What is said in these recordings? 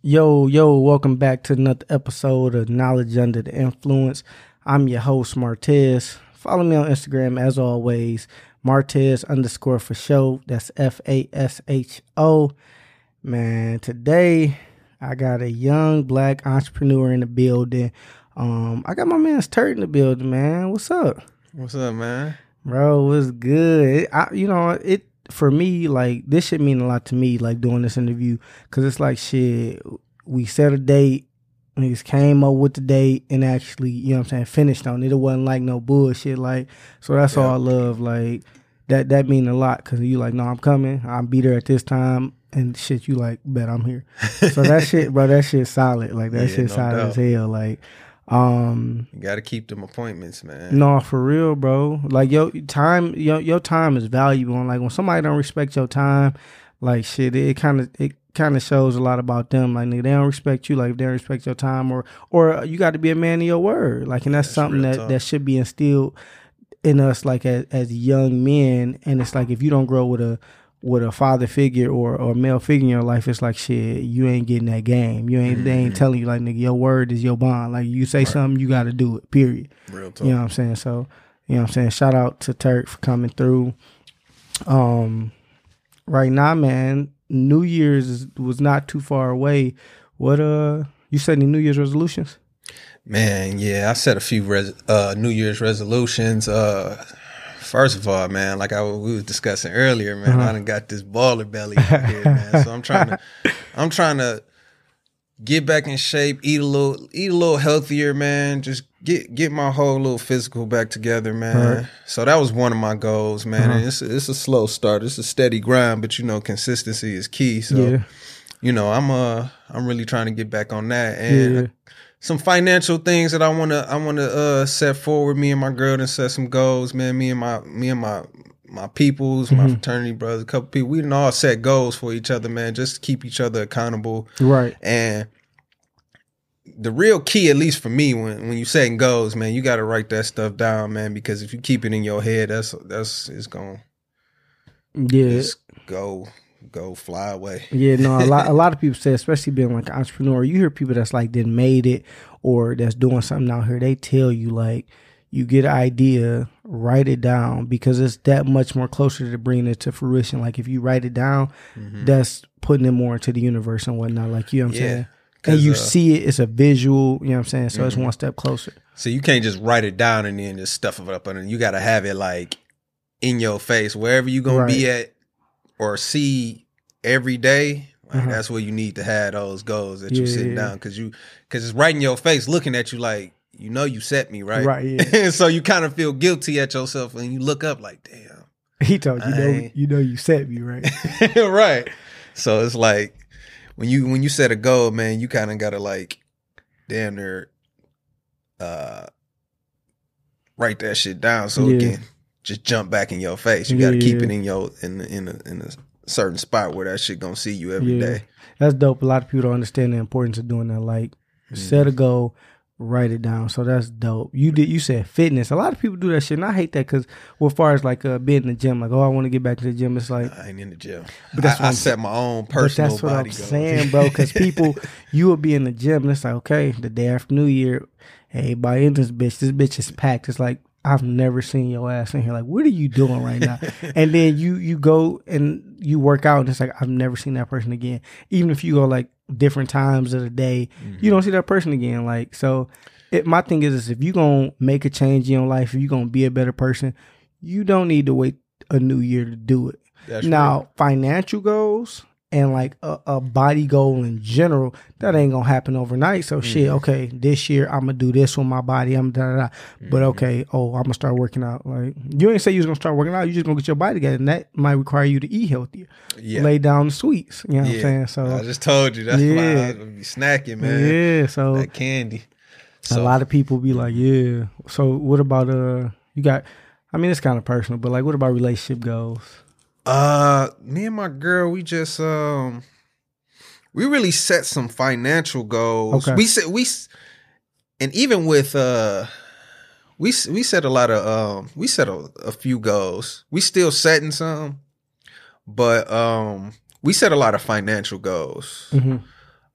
Yo, yo, welcome back to another episode of Knowledge Under the Influence. I'm your host, Martez. Follow me on Instagram as always, Martez underscore fasho. That's F A S H O. Man, today I got a young black entrepreneur in the building. Um, I got my man's Turt in the building, man. What's up? What's up, man? Bro, what's good? I, you know, it for me, like this should mean a lot to me, like doing this interview, because it's like shit. We set a date, niggas came up with the date, and actually, you know what I'm saying, finished on it. It wasn't like no bullshit, like so. That's all I love. Like that, that mean a lot because you like, no, I'm coming. I'll be there at this time, and shit, you like, bet I'm here. so that shit, bro, that shit solid. Like that Yeah, shit no solid doubt. as hell. Like, um, You got to keep them appointments, man. no, for real, bro. Like your time, your your time is valuable. And like when somebody don't respect your time, like shit, it kind of it kind of shows a lot about them. Like nigga, they don't respect you. Like if they don't respect your time, or or you got to be a man of your word. Like and that's, That's something that talk. that should be instilled in us, like as as young men. And it's like if you don't grow with a with a father figure or or male figure in your life, it's like shit. You ain't getting that game. You ain't they ain't Mhm. telling you like nigga, your word is your bond. Like you say something, you got to do it. Period. Real talk. You know what I'm saying? So, you know what I'm saying? Shout out to Turt for coming through. Um right now, man, New Year's is, was not too far away. What uh you set any New Year's resolutions? Man, yeah, I set a few res- uh, New Year's resolutions. Uh, first of all, man, like I we was discussing earlier, man, Uh-huh. I done got this baller belly here, man. So I'm trying to, I'm trying to get back in shape, eat a little, eat a little healthier, man. Just get get my whole little physical back together, man. Right. So that was one of my goals, man. Uh-huh. And it's it's a slow start, it's a steady grind, but you know, consistency is key. So yeah. you know, I'm uh I'm really trying to get back on that and Yeah. Some financial things that I wanna I wanna uh set forward. Me and my girl and set some goals, man. Me and my me and my my peoples, my Mhm. fraternity brothers, a couple people, we didn't all set goals for each other, man, just to keep each other accountable. Right. And the real key, at least for me, when when you setting goals, man, you gotta write that stuff down, man, because if you keep it in your head, that's that's it's gonna Yeah. just go go fly away. Yeah, no, a lot a lot of people say, especially being like an entrepreneur, you hear people that's like didn't made it or that's doing something out here, they tell you like you get an idea, write it down because it's that much more closer to bringing it to fruition. Like if you write it down, Mhm. that's putting it more into the universe and whatnot. Like you know what I'm Yeah, saying? And you uh, see it, it's a visual, you know what I'm saying? So it's Mhm. one step closer. So you can't just write it down and then just stuff it up under. You got to have it like in your face, wherever you gonna be at or see every day. Like, Uh-huh. That's where you need to have those goals that you Yeah, sitting yeah. down because you because it's right in your face, looking at you like you know you set me right, Right, yeah. so you kind of feel guilty at yourself when you look up like, damn, He told you, you know, you know you set me, right? right. So it's like when you when you set a goal, man, you kind of gotta like damn near uh write that shit down so it Yeah. can just jump back in your face. You gotta keep yeah. it in your in in a, in a certain spot where that shit gonna see you every Yeah. day. That's dope. A lot of people don't understand the importance of doing that. Like set Mm-hmm. a goal, write it down. So that's dope. You did. You said fitness. A lot of people do that shit, and I hate that because, well, as far as like uh, being in the gym, like oh, I want to get back to the gym. It's like, I ain't in the gym. But that's I, I set my own personal that's what body I'm goals. saying, bro. Because people, you will be in the gym, and it's like, okay, the day after New Year, hey, by in this bitch, this bitch is packed. It's like I've never seen your ass in here. Like, what are you doing right now? and then you you go and you work out, and it's like I've never seen that person again. Even if you go like different times of the day, Mm-hmm. you don't see that person again. Like so, it, my thing is, is if you're gonna make a change in your life, if you're gonna be a better person, you don't need to wait a new year to do it. That's now, financial goals and like a, a body goal in general, that ain't gonna happen overnight. So shit, Mm-hmm. okay, this year I'm gonna do this with my body. I'm da da da. Mm-hmm. But okay, oh, I'm gonna start working out. Like you ain't say you was gonna start working out. You just gonna get your body together, and that might require you to eat healthier, yeah. lay down the sweets. You know what I'm saying? So I just told you that's why Yeah. I be snacking, man. yeah, so That candy. a lot of people be like, yeah. So what about uh? You got. I mean, it's kind of personal, but like, what about relationship goals? Uh, me and my girl, we just um, we really set some financial goals. Okay. We set we, and even with uh, we we set a lot of um, we set a, a few goals. We still setting some, but um, we set a lot of financial goals. hmm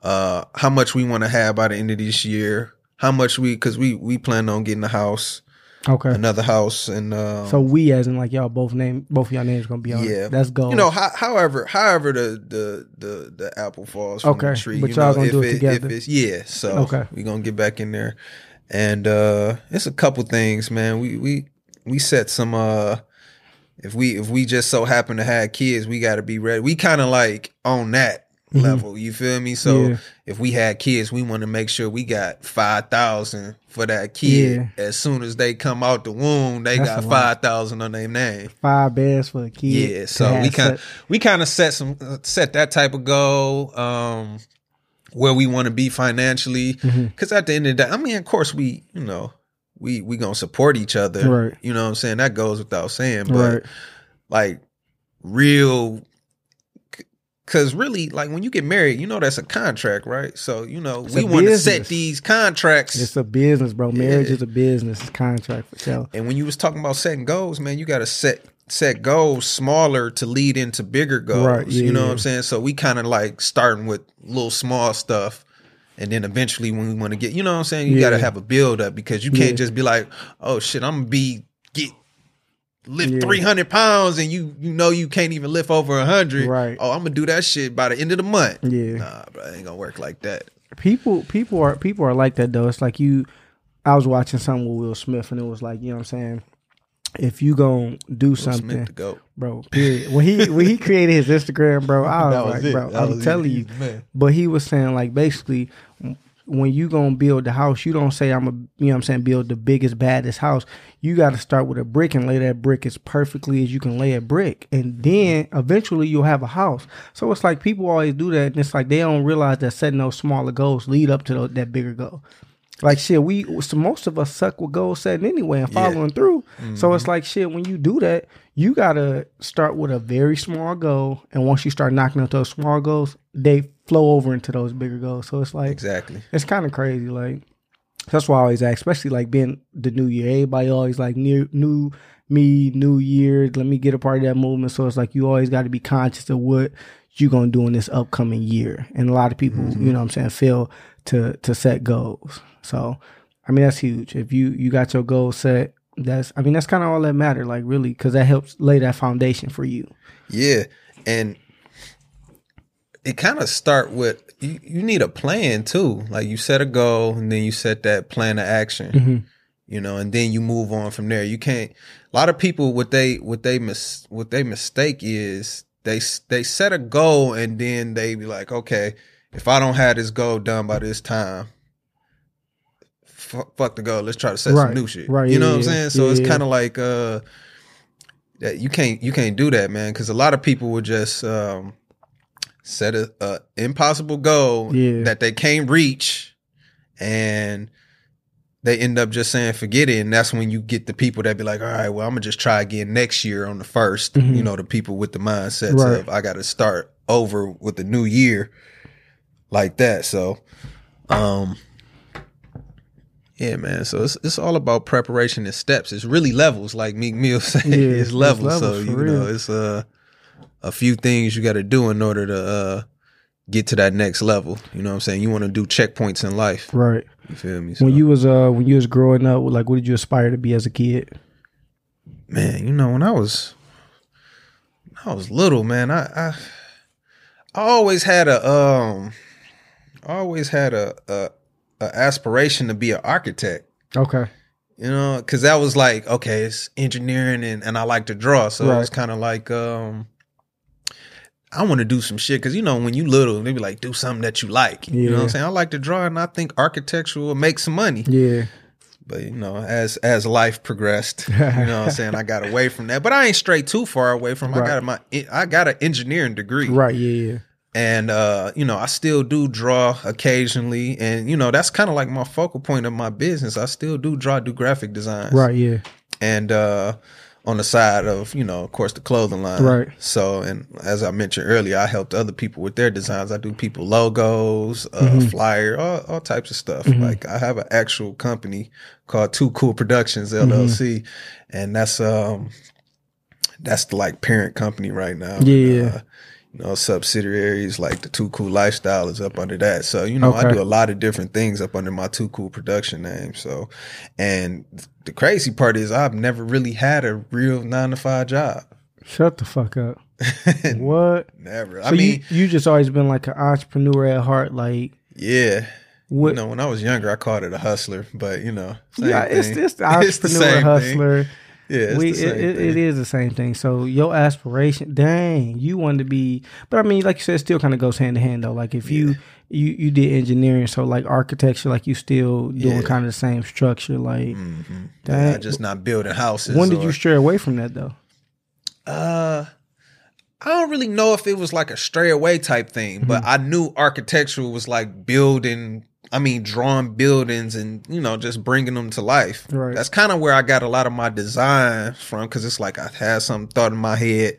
uh, how much we want to have by the end of this year, how much we because we we plan on getting a house, Okay. another house, and uh, So we, as in like y'all both name, both of y'all names gonna be on. Yeah. That's gold. you know, how, however, however the the the the apple falls from Okay, the tree. but you y'all know, gonna if do it together. If it's, yeah, so Okay. we gonna get back in there, and uh it's a couple things, man. We we we set some uh. If we if we just so happen to have kids, we got to be ready. We kind of like on that Mhm. level. You feel me? So Yeah. if we had kids, we want to make sure we got five thousand for that kid. As soon as they come out the womb, they That's got five thousand on their name. five beds for a kid. Yeah, so we kind we kind of set some set that type of goal um where we want to be financially because at the end of the day, I mean, of course, we you know we we gonna support each other, Right. You know what I'm saying? That goes without saying, but right. like real. Cause really, like when you get married, you know that's a contract, right? So you know It's we want to set these contracts. It's a business, bro. Marriage Yeah. is a business. It's contract for sure. And when you was talking about setting goals, man, you got to set set goals smaller to lead into bigger goals. Right, you know yeah. what I'm saying? So we kind of like starting with little small stuff. And then eventually when we want to get, you know what I'm saying? You got to have a build up because you can't Yeah. just be like, oh shit, I'm going to be, get, lift Yeah. 300 pounds and you, you know, you can't even lift over 100. Right. Oh, I'm to do that shit by the end of the month. Yeah. Nah, bro, it ain't to work like that. people people are people are like that though. It's like you I was watching something with Will Smith and it was like, you know what I'm saying? If you gonna do Will something, go. bro, period. When he when he created his Instagram, bro, I was, was like, it. bro, That I'm was telling it. you. Man. But he was saying like basically when you gonna build the house, you don't say I'm a you know what I'm saying, build the biggest, baddest house. You gotta start with a brick and lay that brick as perfectly as you can lay a brick. And then eventually you'll have a house. So it's like people always do that and it's like they don't realize that setting those smaller goals lead up to that bigger goal. Like shit, we so most of us suck with goal setting anyway and Yeah. following through. So it's mm-hmm. like shit, when you do that, you gotta start with a very small goal, and once you start knocking out those small goals, they flow over into those bigger goals. So it's like Exactly. it's kind of crazy. Like that's why I always ask, especially like being the new year. Everybody always like new new me, new year. Let me get a part of that movement. So it's like you always got to be conscious of what you're gonna do in this upcoming year. And a lot of people, mm-hmm. you know, what I'm saying, fail to to set goals. So I mean that's huge. If you you got your goals set, that's I mean that's kind of all that matter. Like really, because that helps lay that foundation for you. Yeah, and it kind of start with you, you need a plan too. Like you set a goal and then you set that plan of action. Mhm. You know, and then you move on from there. You can't. A lot of people what they what they mis what they mistake is they they set a goal and then they be like, okay, if I don't have this goal done by this time. fu- Fuck the goal. Let's try to set Right, some new shit. right, You know yeah, what I'm saying? So Yeah, it's kind of like uh, that you can't you can't do that, man. Because a lot of people would just um, set a, a impossible goal Yeah. that they can't reach, and they end up just saying forget it. And that's when you get the people that be like, all right, well, I'm gonna just try again next year on the 1st Mhm. You know, the people with the mindsets Right. of I got to start over with the new year like that. So, um. Yeah, man. So it's it's all about preparation and steps. It's really levels, like Meek Mill said. Yeah, it's it's levels. so you for know, it's uh a few things you got to do in order to uh get to that next level. You know what I'm saying? You want to do checkpoints in life. Right. You feel me? So, When you was uh when you was growing up, like what did you aspire to be as a kid? man, you know, when I was when I was little, man, I I, I always had a um I always had a, a a aspiration to be an architect. Okay. you know because that was like okay it's engineering and, and i like to draw so Right. it's kind of like um i want to do some shit because you know when you little they be like do something that you like you know what i'm saying i like to draw and i think architecture will make some money Yeah. but you know as as life progressed you know what i'm saying i got away from that but i ain't straight too far away from i Right. got my i got an engineering degree Right. Yeah. Yeah. and uh you know i still do draw occasionally and you know that's kind of like my focal point of my business i still do draw do graphic designs Right. Yeah. and uh on the side of you know of course the clothing line Right. so and as i mentioned earlier i helped other people with their designs i do people logos uh Mhm. flyer all, all types of stuff Mhm. like i have an actual company called too cool productions llc Mm-hmm. and that's um that's the like parent company right now Yeah. And, uh, you know, subsidiaries like the Too Cool Lifestyle is up under that. So, you know, I do a lot of different things up under my Too Cool production name. So, and the crazy part is I've never really had a real nine to five job. Shut the fuck up. What? never. So I mean, you, you just always been like an entrepreneur at heart, like yeah. what? You know, when I was younger, I called it a hustler, but you know, same yeah, it's thing. it's the It's the entrepreneur same thing. hustler. Yeah, it's we it, it, is the same thing. So your aspiration, dang, you wanted to be, but I mean, like you said, it still kind of goes hand in hand though. Like if you you you did engineering, so like architecture, like you still doing Yeah. kind of the same structure. Like Mhm. Dang. Yeah, just not building houses. when did or- you stray away from that though? Uh, I don't really know if it was like a stray away type thing, but I knew architectural was like building. I mean, drawing buildings and you know just bringing them to life. Right. That's kind of where I got a lot of my design from because it's like I had some thought in my head,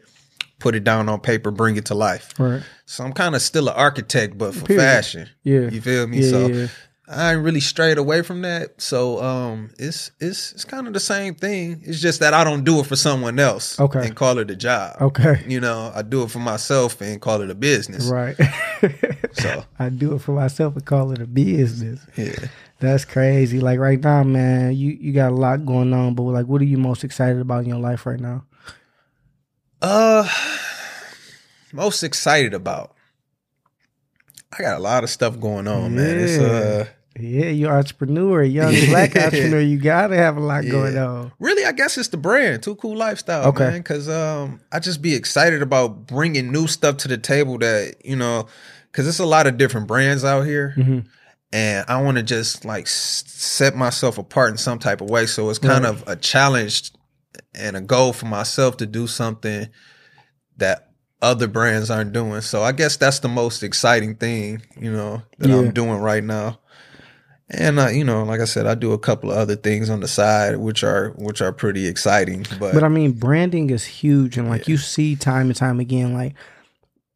put it down on paper, bring it to life. Right. So I'm kind of still an architect, but for Period. fashion. Yeah. You feel me? Yeah, so yeah. I ain't really strayed away from that. So um it's it's it's kind of the same thing. It's just that I don't do it for someone else Okay. and call it a job. Okay. You know, I do it for myself and call it a business. Right. So I do it for myself and call it a business. yeah. That's crazy. Like right now, man, you you got a lot going on, but like, what are you most excited about in your life right now? Uh most excited about. I got a lot of stuff going on, man. It's uh Yeah, you're entrepreneur, young black entrepreneur. You gotta have a lot going on. really i guess it's the brand too cool lifestyle Okay. man because um i just be excited about bringing new stuff to the table that you know because it's a lot of different brands out here Mhm. and i want to just like set myself apart in some type of way so it's kind of a challenge and a goal for myself to do something that other brands aren't doing so i guess that's the most exciting thing you know that Yeah. i'm doing right now and uh, you know, like I said, I do a couple of other things on the side, which are which are pretty exciting. But, But I mean, branding is huge, and like you see time and time again, like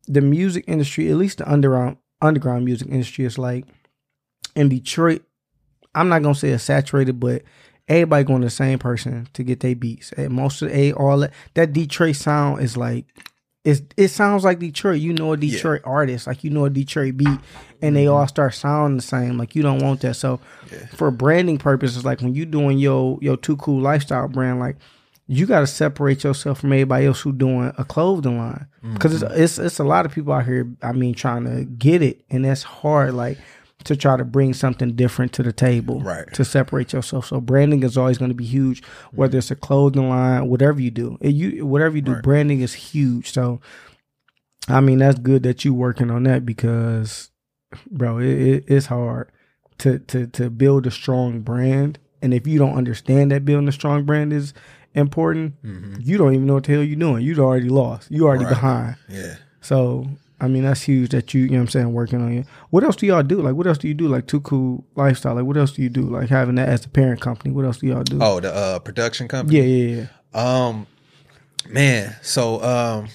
the music industry, at least the underground underground music industry, is like in Detroit. I'm not gonna say it's saturated, but everybody going to the same person to get their beats. And most of the a all that that Detroit sound is like. It's, it sounds like Detroit. You know a Detroit artist, like you know a Detroit beat, and they all start sounding the same. Like you don't want that. So, for branding purposes, like when you doing your your too cool lifestyle brand, like you got to separate yourself from everybody else who doing a clothing line because it's, mm-hmm. it's it's a lot of people out here. I mean, trying to get it, and that's hard. Like to try to bring something different to the table, Right. To separate yourself. So branding is always going to be huge, whether it's a clothing line, whatever you do. It, you whatever you do, Right. branding is huge. So, I mean, that's good that you working on that because, bro, it, it, it's hard to to to build a strong brand. And if you don't understand that building a strong brand is important, you don't even know what the hell you're doing. You'd already lost. You already Mm-hmm. Right. behind. yeah, So I mean that's huge that you you know what I'm saying working on it. What else do y'all do? Like what else do you do? Like Too Cool Lifestyle. Like what else do you do? Like having that as the parent company. What else do y'all do? oh, the uh, production company. yeah, yeah, yeah. Um, man, so um,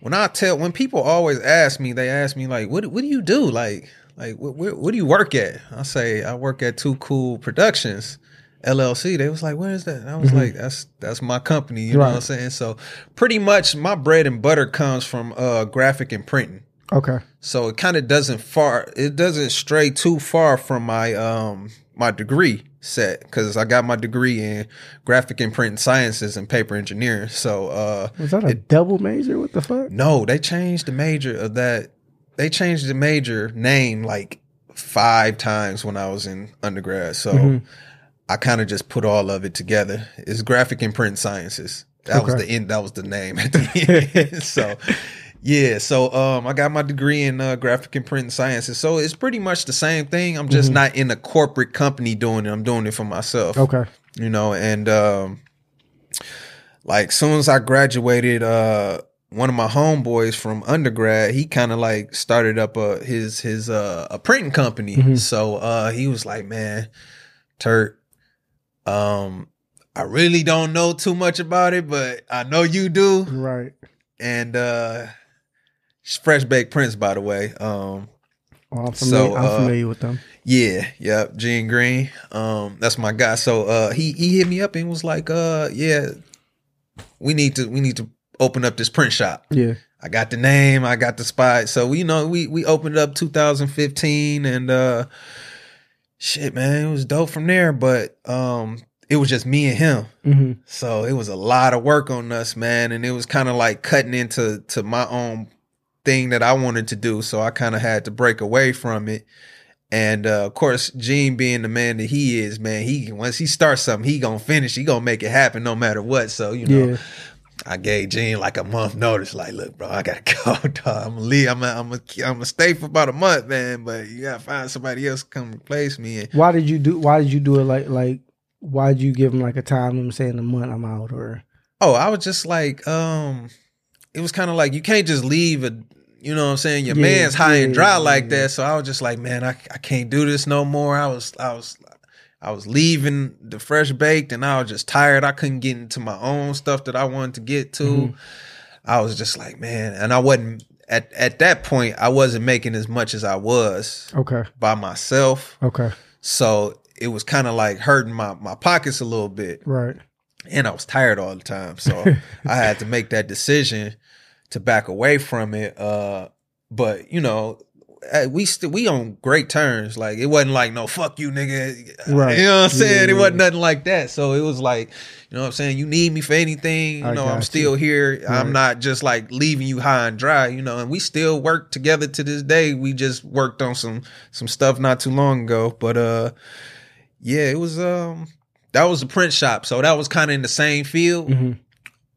when I tell when people always ask me, they ask me like, "What what do you do?" Like, like what what, what do you work at? I say I work at Too Cool Productions. LLC, they was like, "Where is that?" And I was like, "That's that's my company." You know what I'm saying? So, pretty much, my bread and butter comes from uh, graphic and printing. Okay. so it kind of doesn't far it doesn't stray too far from my um my degree set because i got my degree in graphic and print sciences and paper engineering so uh Was that a double major? What the fuck? no they changed the major of that they changed the major name like five times when i was in undergrad so Mhm. I kind of just put all of it together it's graphic and print sciences that was the end that was the name at the end so yeah, so um, I got my degree in uh, graphic and print sciences. So it's pretty much the same thing. I'm just not in a corporate company doing it. I'm doing it for myself. Okay. You know, and um, like soon as I graduated, uh, one of my homeboys from undergrad, he kind of like started up a his his uh a printing company. Mhm. So uh, he was like, "Man, Turt, um, I really don't know too much about it, but I know you do." Right. and uh fresh baked prints by the way um Oh, I'm So, familiar, I'm uh, familiar with them. yeah yep gene green um that's my guy so uh he he hit me up and was like uh yeah we need to we need to open up this print shop Yeah. I got the name, I got the spot. So you know we we opened up 2015 and uh shit man, it was dope from there, but um it was just me and him. hmm So it was a lot of work on us, man, and it was kind of like cutting into to my own thing that I wanted to do. So I kind of had to break away from it. And uh, of course, Gene being the man that he is, man, he once he starts something, he gonna finish. He gonna make it happen no matter what. So you know, Yeah. I gave Gene like a month notice. Like, look, bro, I gotta go. Dog. I'm gonna leave. I'm gonna, I'm gonna, I'm gonna stay for about a month, man. But you gotta find somebody else to come replace me. And Why did you do? Why did you do it like like? Why did you give him like a time I'm saying a month I'm out or? Oh, I was just like, um, it was kind of like you can't just leave a, you know what I'm saying? Your Yeah, man's high and dry yeah, like yeah. that. So I was just like, man, I, I can't do this no more. I was, I was, I was leaving the fresh baked and I was just tired. I couldn't get into my own stuff that I wanted to get to. Mhm. I was just like, man, and I wasn't at, at that point, I wasn't making as much as I was Okay. by myself. Okay. So it was kind of like hurting my, my pockets a little bit Right. and I was tired all the time. So I had to make that decision to back away from it. Uh, but you know, we still we on great terms. Like it wasn't like no fuck you, nigga. Right. You know what I'm saying? Yeah, it wasn't nothing like that. So it was like, you know what I'm saying? You need me for anything. You I know, I'm you. still here. I'm not just like leaving you high and dry, you know, and we still work together to this day. We just worked on some some stuff not too long ago. But uh yeah, it was um that was the print shop. So that was kind of in the same field hmm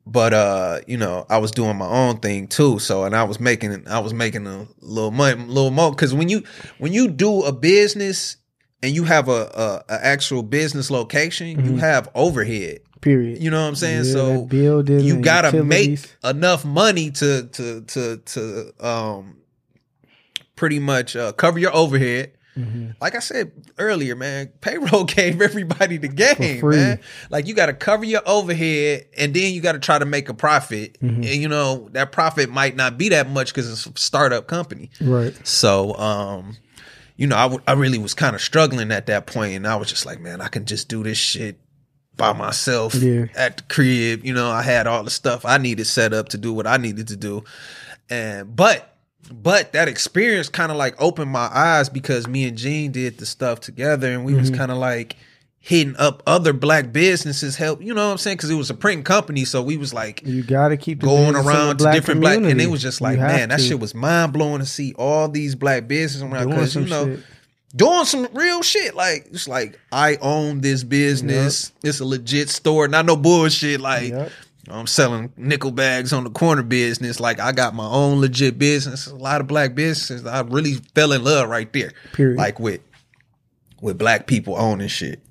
but uh you know i was doing my own thing too so and i was making i was making a little money little more because when you when you do a business and you have a, a, a actual business location you Mhm. have overhead Period. you know what i'm saying Yeah, so building you gotta make enough money to to to to um pretty much uh, cover your overhead Mhm. like I said earlier, man, payroll gave everybody the game, man. Like you got to cover your overhead, and then you got to try to make a profit. Mhm. And you know that profit might not be that much because it's a startup company. Right. So, um, you know, I w- I really was kind of struggling at that point, and I was just like, man, I can just do this shit by myself Yeah. at the crib. You know, I had all the stuff I needed set up to do what I needed to do, and but but that experience kind of like opened my eyes because me and Gene did the stuff together, and we was Mhm. kind of like hitting up other black businesses help you know what i'm saying because it was a printing company so we was like You gotta keep going business in the around to different black and community. it was just like man that shit was mind-blowing to see all these black businesses around because you know shit. doing some real shit like it's like i own this business it's a legit store not no bullshit like Yep. I'm selling nickel bags on the corner business like i got my own legit business a lot of black businesses i really fell in love right there Period. like with with black people owning shit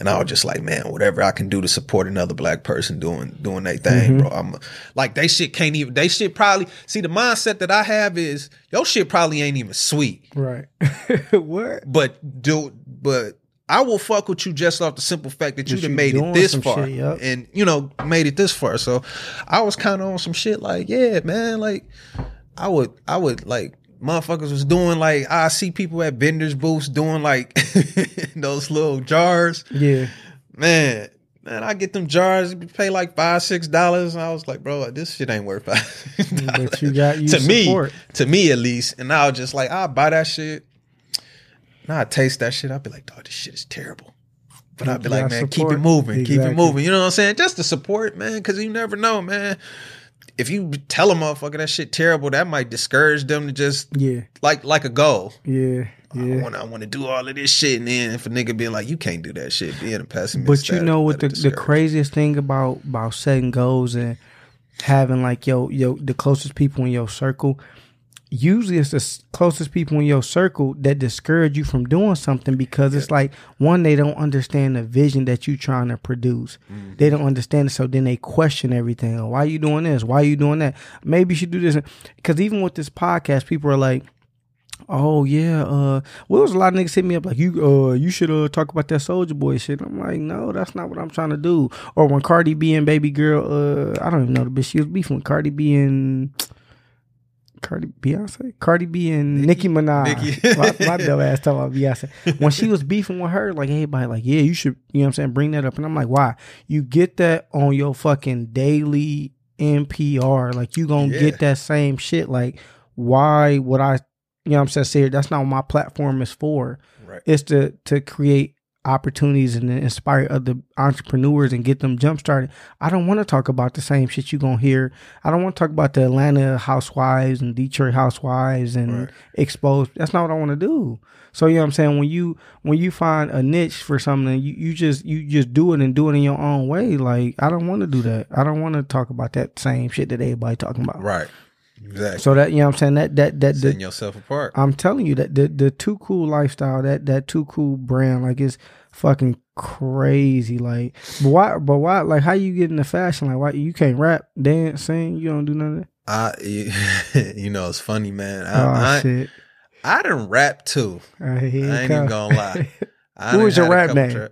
and I was just like, man, whatever I can do to support another black person doing doing their thing, Mhm. bro. I'm like they shit can't even they shit probably see the mindset that I have is your shit probably ain't even sweet. right. what? But do but I will fuck with you just off the simple fact that you That you made it this far. shit, yup. And you know, made it this far. So I was kinda on some shit like, yeah, man, like I would I would like motherfuckers was doing like I see people at vendors booths doing like those little jars. Yeah. Man, man, I get them jars, pay like five, six dollars. I was like, bro, this shit ain't worth five. But you got you to support. me, to me at least. And I was just like, I'll buy that shit. Now I taste that shit. I'll be like, dog, this shit is terrible. But I'd be You like, man, keep it moving, keep it moving. You know what I'm saying? Just to support, man, because you never know, man. If you tell a motherfucker that shit terrible, that might discourage them to just Yeah. like like a goal. Yeah. I Yeah. want I want to do all of this shit, and then if a nigga being like, you can't do that shit, being a pessimist. But you know what the, the craziest thing about about setting goals and having like yo yo the closest people in your circle. Usually, it's the closest people in your circle that discourage you from doing something because it's like one, they don't understand the vision that you're trying to produce. Mm-hmm. They don't understand it, so then they question everything. Oh, why you doing this? Why are you doing that? Maybe you should do this. Because even with this podcast, people are like, Oh yeah, uh, well, there was a lot of niggas hit me up like you, uh, you should uh talk about that Soldier Boy shit. I'm like, no, that's not what I'm trying to do. Or when Cardi B and Baby Girl, uh, I don't even know the bitch she was beefing with Cardi B and Cardi Beyonce, Cardi B and Nicki Minaj. Nicki. my, my dumb ass talking about Beyonce. When she was beefing with her, like everybody, like, yeah, you should, you know what I'm saying, bring that up. And I'm like, why? You get that on your fucking daily NPR. Like you gonna Yeah. get that same shit. Like why would I? You know, what I'm saying, Say that's not what my platform is for. Right. It's to to create opportunities and inspire other entrepreneurs and get them jump started. I don't want to talk about the same shit you're gonna hear. I don't want to talk about the Atlanta housewives and Detroit housewives and Right. exposed. That's not what I want to do. So you know what I'm saying? When you when you find a niche for something, you, you just you just do it and do it in your own way. Like I don't want to do that. I don't want to talk about that same shit that everybody talking about. Right. Exactly. So that you know what I'm saying that that that Setting the, yourself apart. I'm telling you that the the too cool lifestyle that that too cool brand like it's fucking crazy. Like but why but why like how you get into fashion? Like why you can't rap, dance, sing? You don't do none of that. I, you know, it's funny, man. Oh I, I, shit! I done rap too. Uh, I ain't even gonna lie. I Who was your rap name? tra-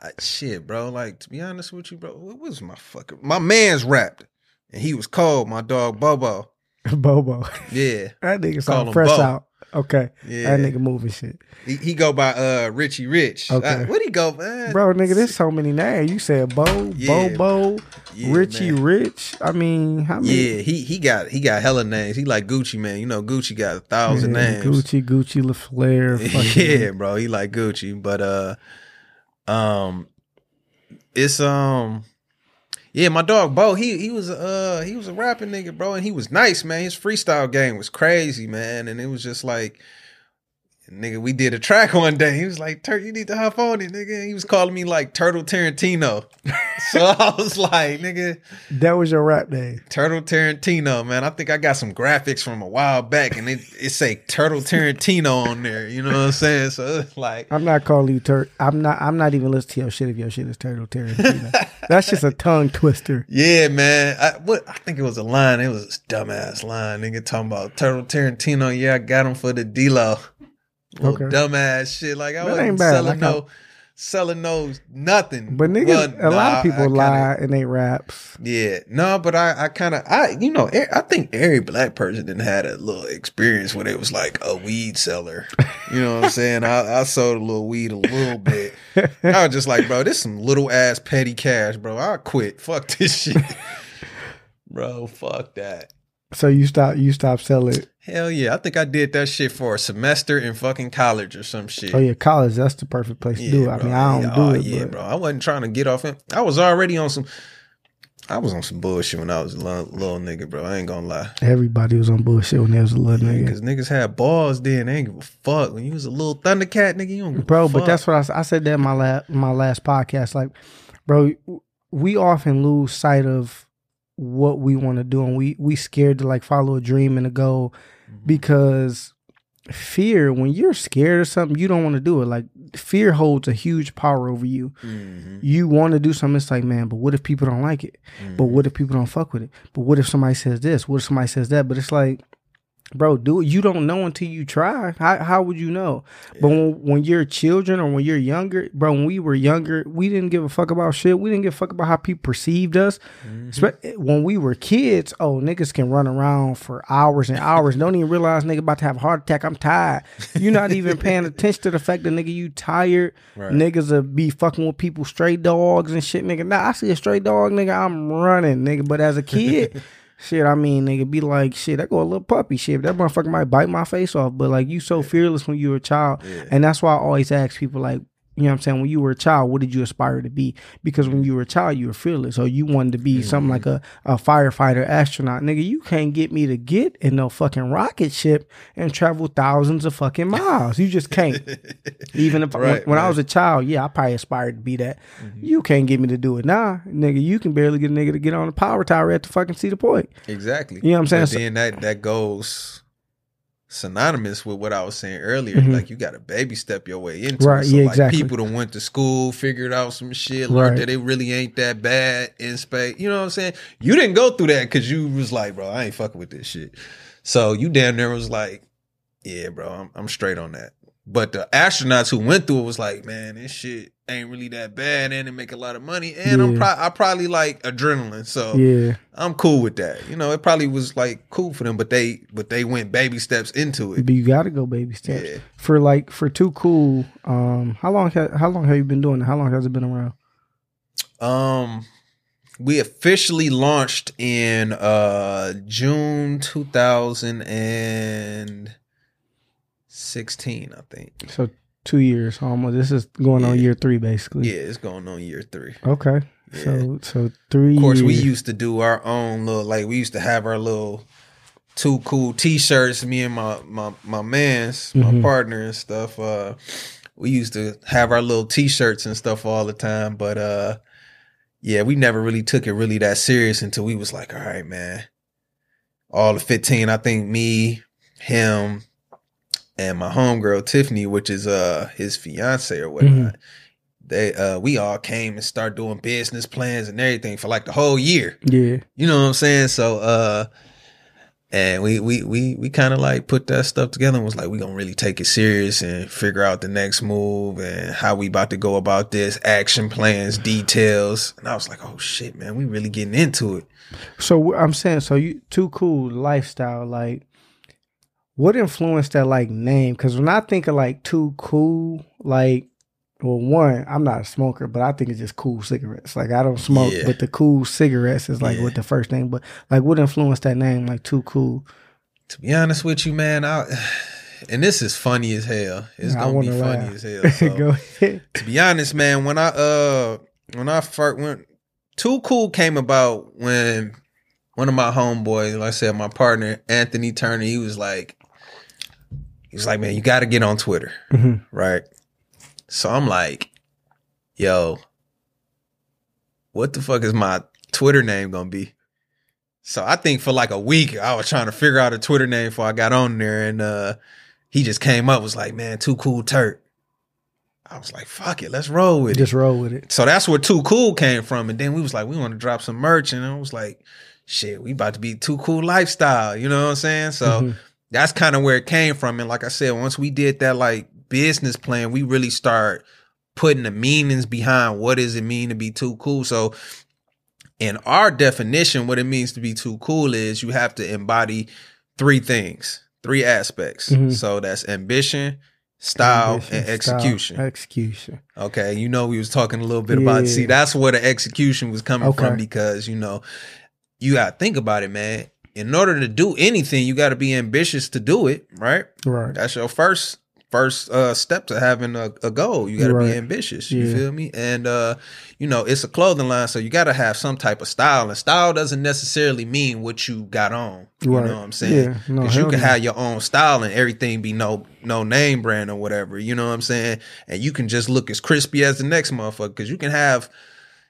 I, shit, bro. Like to be honest with you, bro, what was my fucking my man's rapped, and he was called My dog Bobo. Bobo. Yeah, That nigga sound fresh Bo. out. Okay. yeah. That nigga moving shit. He, he go by uh Richie Rich. Okay. Uh, what he go, man? Bro, nigga, there's so many names. You said Bo, Yeah. Bobo, Yeah, Richie man. Rich. I mean, how many? Yeah, he he got he got hella names. He like Gucci Mane. You know Gucci got a thousand Yeah, names. Gucci, Gucci, La Flare. fucking- yeah, bro. He like Gucci, but uh, um, it's um, yeah. My dog Bo, he he was uh he was a rapping nigga, bro, and he was nice, man. His freestyle game was crazy, man, and it was just like. Nigga, we did a track one day. He was like, "Tur, you need to hop on it, nigga." And he was calling me like Turtle Tarantino. so I was like, "Nigga, That was your rap name. Turtle Tarantino, man. I think I got some graphics from a while back, and it it say Turtle Tarantino on there. You know what I'm saying? So it's like, I'm not calling you Tur. I'm not. I'm not even listening to your shit if your shit is Turtle Tarantino. That's just a tongue twister. yeah, man. I what I think it was a line. It was a dumbass line. Nigga talking about Turtle Tarantino. Yeah, I got him for the D-Lo. Little Okay. dumbass shit. Like I That wasn't selling Like no, selling no nothing. But niggas, Well, a lot of people I kinda- lie in they raps. Yeah, no, but I, I kind of, I, you know, I think every black person didn't had a little experience where it was like a weed seller. You know what I'm saying? I, I sold a little weed a little bit. I was just like, bro, this some little ass petty cash, bro. I quit. Fuck this shit, bro. Fuck that. So you stop. You stop selling. Hell yeah, I think I did that shit for a semester in fucking college or some shit. Oh yeah, college. That's the perfect place to do it. I bro. mean, I don't Yeah, do oh, it, Yeah, but bro. I wasn't trying to get off him. I was already on some. I was on some bullshit when I was a little, little nigga, bro. I ain't gonna lie. everybody was on bullshit when they was a little nigga. Because niggas had balls then. They ain't give a fuck. When you was a little Thundercat, nigga, you don't give bro. But that's what I said that in my last my last podcast. Like, bro, we often lose sight of what we want to do, and we we scared to like follow a dream and a goal Mm-hmm. because fear. When you're scared of something, you don't want to do it. Like fear holds a huge power over you. Mhm. You want to do something. It's like, man, but what if people don't like it? But Mm-hmm. what if people don't fuck with it? But what if somebody says this? What if somebody says that? But it's like, bro, do it. You don't know until you try. How how would you know? But when, when you're children or when you're younger, bro, when we were younger, we didn't give a fuck about shit. We didn't give a fuck about how people perceived us. Mm-hmm. When we were kids, oh, niggas can run around for hours and hours. don't even realize nigga about to have a heart attack. I'm tired. You're not even paying attention to the fact that nigga you tired. Right. Niggas will be fucking with people, stray dogs and shit, nigga. Nah, I see a stray dog, nigga, I'm running, nigga. But as a kid, shit, I mean, nigga, be like, shit, that go a little puppy shit. That motherfucker might bite my face off. But like, you so fearless when you were a child. And that's why I always ask people, like, you know what I'm saying? When you were a child, what did you aspire to be? Because when you were a child, you were fearless. Or you wanted to be something like a, a firefighter, astronaut. Nigga, you can't get me to get in no fucking rocket ship and travel thousands of fucking miles. You just can't. Even if Right, when, when I was a child, yeah, I probably aspired to be that. Mm-hmm. You can't get me to do it. Nah, nigga, you can barely get a nigga to get on the power tower at the fucking Cedar Point. Exactly. You know what I'm saying? But So- then that that goes synonymous with what I was saying earlier. Mhm. Like you got to baby step your way into Right, it. So yeah, like exactly. people that went to school, figured out some shit, learned Right. that it really ain't that bad in space. You know what I'm saying? You didn't go through that because you was like, bro, I ain't fucking with this shit. So you damn near was like, yeah, bro, I'm, I'm straight on that. But the astronauts who went through it was like, man, this shit ain't really that bad, and they make a lot of money, and I'm pro- I probably like adrenaline, so Yeah. I'm cool with that. You know, it probably was like cool for them, but they but they went baby steps into it. But you gotta go baby steps. Yeah. For like for too cool, um, how long ha- how long have you been doing it? How long has it been around? Um, we officially launched in uh June 2016, I think. So two years almost. This is going on year three, basically. Yeah, it's going on year three. Okay. Yeah. So so three. Of course, we used to do our own little like we used to have our little too cool t-shirts. Me and my my my man's my Mhm. partner and stuff. Uh, we used to have our little t-shirts and stuff all the time. But uh, yeah, we never really took it really that serious until we was like, all right, man. All the fifteen, I think me, him, and my homegirl Tiffany, which is uh his fiance or whatnot. They uh we all came and started doing business plans and everything for like the whole year. Yeah. You know what I'm saying? So uh and we we we we kind of like put that stuff together and was like we gonna really take it serious and figure out the next move and how we about to go about this action plans details and i was like oh shit man we really getting into it So I'm saying, so you too cool lifestyle. Like, what influenced that like name? Because when I think of like too cool, like, well, one, I'm not a smoker, but I think it's just cool cigarettes. Like I don't smoke, Yeah. but the cool cigarettes is like Yeah. what the first name. But like, what influenced that name? Like too cool. to be honest with you man i and this is funny as hell it's gonna be funny laugh. as hell so. Go ahead. to be honest, man, when I uh when I first went Too Cool came about when one of my homeboys, like I said, my partner, Anthony Turner, he was like he was like, Man, you gotta get on Twitter, Mhm. right? So I'm like, yo, what the fuck is my Twitter name gonna be? So I think for like a week I was trying to figure out a Twitter name before I got on there and uh he just came up was like, man, too cool Turt. I was like, fuck it, let's roll with it. Just roll with it. So that's where Too Cool came from. And then we was like, we want to drop some merch. And I was like, shit, we about to be Too Cool Lifestyle. You know what I'm saying? So Mhm. That's kind of where it came from. And like I said, once we did that like business plan, we really start putting the meanings behind what does it mean to be too cool. So in our definition, what it means to be too cool is you have to embody three things, three aspects. Mhm. So that's ambition, style, Ambition, and style, execution. execution. Okay, you know we was talking a little bit about see that's where the execution was coming Okay. from because you know you got to think about it, man. In order to do anything, you got to be ambitious to do it, right? Right. That's your first first uh step to having a, a goal. You got to Right. be ambitious. You Yeah. feel me? And uh you know, it's a clothing line, so you got to have some type of style. And style doesn't necessarily mean what you got on. You Right. know what I'm saying? Yeah. No, Because you can no. have your own style and everything be no no name brand or whatever. You know what I'm saying? And you can just look as crispy as the next motherfucker. Because you can have.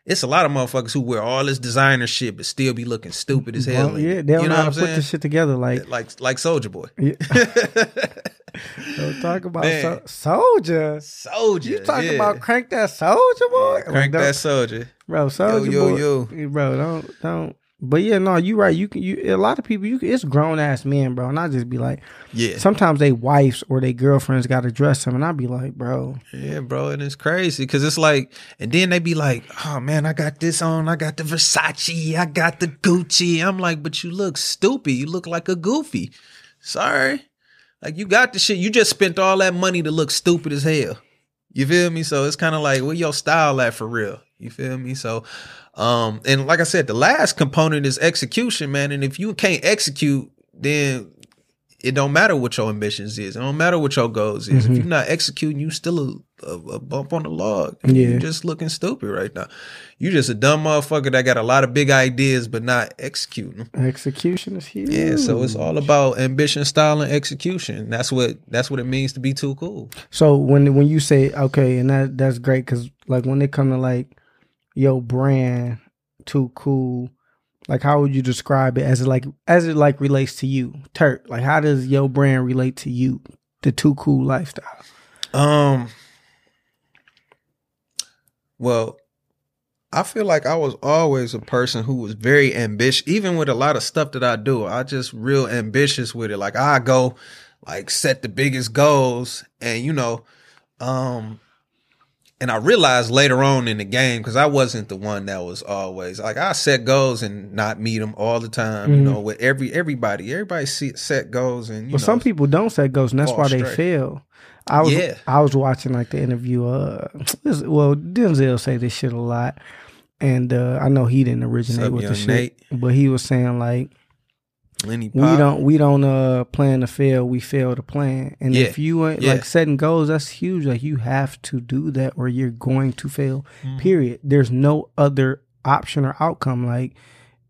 It's a lot of motherfuckers who wear all this designer shit but still be looking stupid as hell. Well, yeah, they don't you know know how to I'm put this shit together. Like, like like Soldier Boy. yeah. Don't talk about so- soldier. Soldier. You talking yeah. about crank that soldier boy? Crank that soldier. bro. Soldier yo, boy, yo. Bro. Don't don't. But yeah, no, you right. You can. You a lot of people. You can, it's grown ass men, bro. And I just be like, Yeah. sometimes they wives or they girlfriends got to dress them, and I be like, bro, Yeah, bro, and it's crazy because it's like, and then they be like, "Oh man, I got this on, I got the Versace, I got the Gucci." I'm like, "But you look stupid. You look like a goofy." Sorry, like you got the shit. You just spent all that money to look stupid as hell. You feel me? So it's kind of like, where your style at for real? You feel me? So, um, and like I said, the last component is execution, man. And if you can't execute, then it don't matter what your ambitions is. It don't matter what your goals is. Mhm. If you're not executing, you still a, a, a bump on the log. Yeah. You're just looking stupid right now. You just a dumb motherfucker that got a lot of big ideas but not executing. execution is huge. Yeah, so it's all about ambition, style, and execution. That's what that's what it means to be too cool. So when when you say okay, and that that's great because like when they come to like yo brand too cool, like how would you describe it as it like as it like relates to you, Turt? Like how does your brand relate to you, the too cool lifestyle? Um. Well, I feel like I was always a person who was very ambitious, even with a lot of stuff that I do. I just real ambitious with it. Like I go, like set the biggest goals, and you know, um, and I realized later on in the game because I wasn't the one that was always like I set goals and not meet them all the time. You Mhm. know, with every everybody, everybody set goals, and you Well, know, some people don't set goals, and that's why they fail. I was Yeah. I was watching like the interview. Uh, well, Denzel say this shit a lot, and uh, I know he didn't originate up, with the shit, Nate? but he was saying like Lenny we don't we don't uh plan to fail, we fail to plan. And Yeah. if you ain't Yeah. like setting goals, that's huge. Like you have to do that or you're going to fail. Mhm. Period. There's no other option or outcome. Like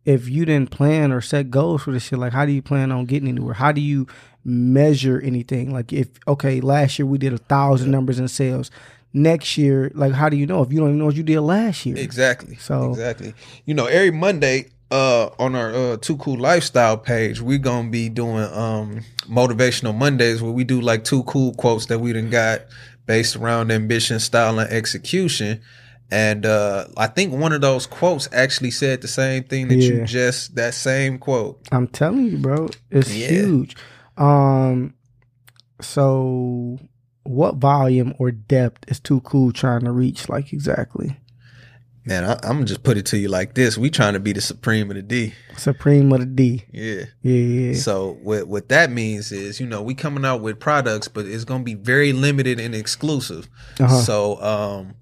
if you didn't plan or set goals for this shit, like how do you plan on getting anywhere? How do you measure anything? Like if okay, last year we did a thousand numbers in sales. Next year, like how do you know if you don't even know what you did last year? Exactly. So- exactly. You know, every Monday uh on our uh Too Cool Lifestyle page, we're gonna be doing um motivational Mondays where we do like two cool quotes that we done got based around ambition, style, and execution. And uh I think one of those quotes actually said the same thing that you just that same quote. I'm telling you, bro, it's Yeah. huge. Um, so what volume or depth is too cool trying to reach? Like exactly, Man, I, I'm gonna just put it to you like this: we trying to be the supreme of the D. supreme of the D. Yeah. Yeah, yeah. So what what that means is, you know, we coming out with products, but it's gonna be very limited and exclusive. Uh-huh. So um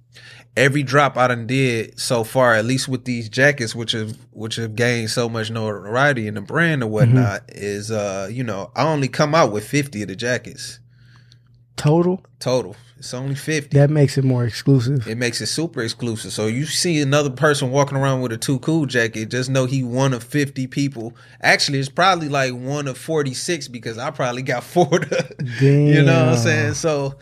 every drop I done did so far, at least with these jackets, which have which have gained so much notoriety in the brand or whatnot, Mm-hmm. is uh, you know, I only come out with fifty of the jackets Total. total. It's only fifty. That makes it more exclusive. It makes it super exclusive. So you see another person walking around with a too cool jacket, just know he one of fifty people. Actually, it's probably like one of forty six because I probably got four. To, you know what I'm saying? So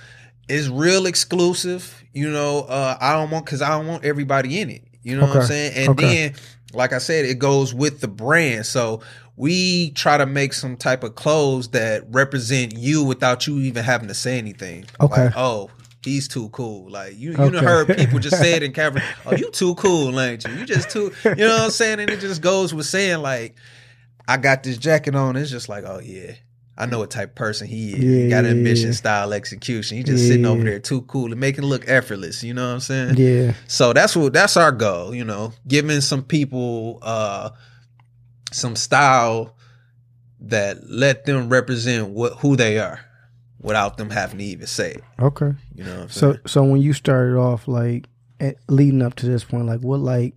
it's real exclusive. You know, uh, I don't want because I don't want everybody in it. You know what I'm saying? And Okay. then, like I said, it goes with the brand. So we try to make some type of clothes that represent you without you even having to say anything. Okay. Like, oh, he's too cool. Like you, you Okay. done heard people just say it in camera. Oh, you too cool, ain't you? You just too. You know what I'm saying? And it just goes with saying like, I got this jacket on. It's just like, oh yeah. I know what type of person he is. He got yeah, ambition, yeah. style, execution. He just sitting over there too cool and making it look effortless. You know what I'm saying? Yeah. So that's what that's our goal, you know, giving some people uh some style that let them represent what who they are without them having to even say it. Okay. You know what I'm So saying? so when you started off like at, leading up to this point, like what like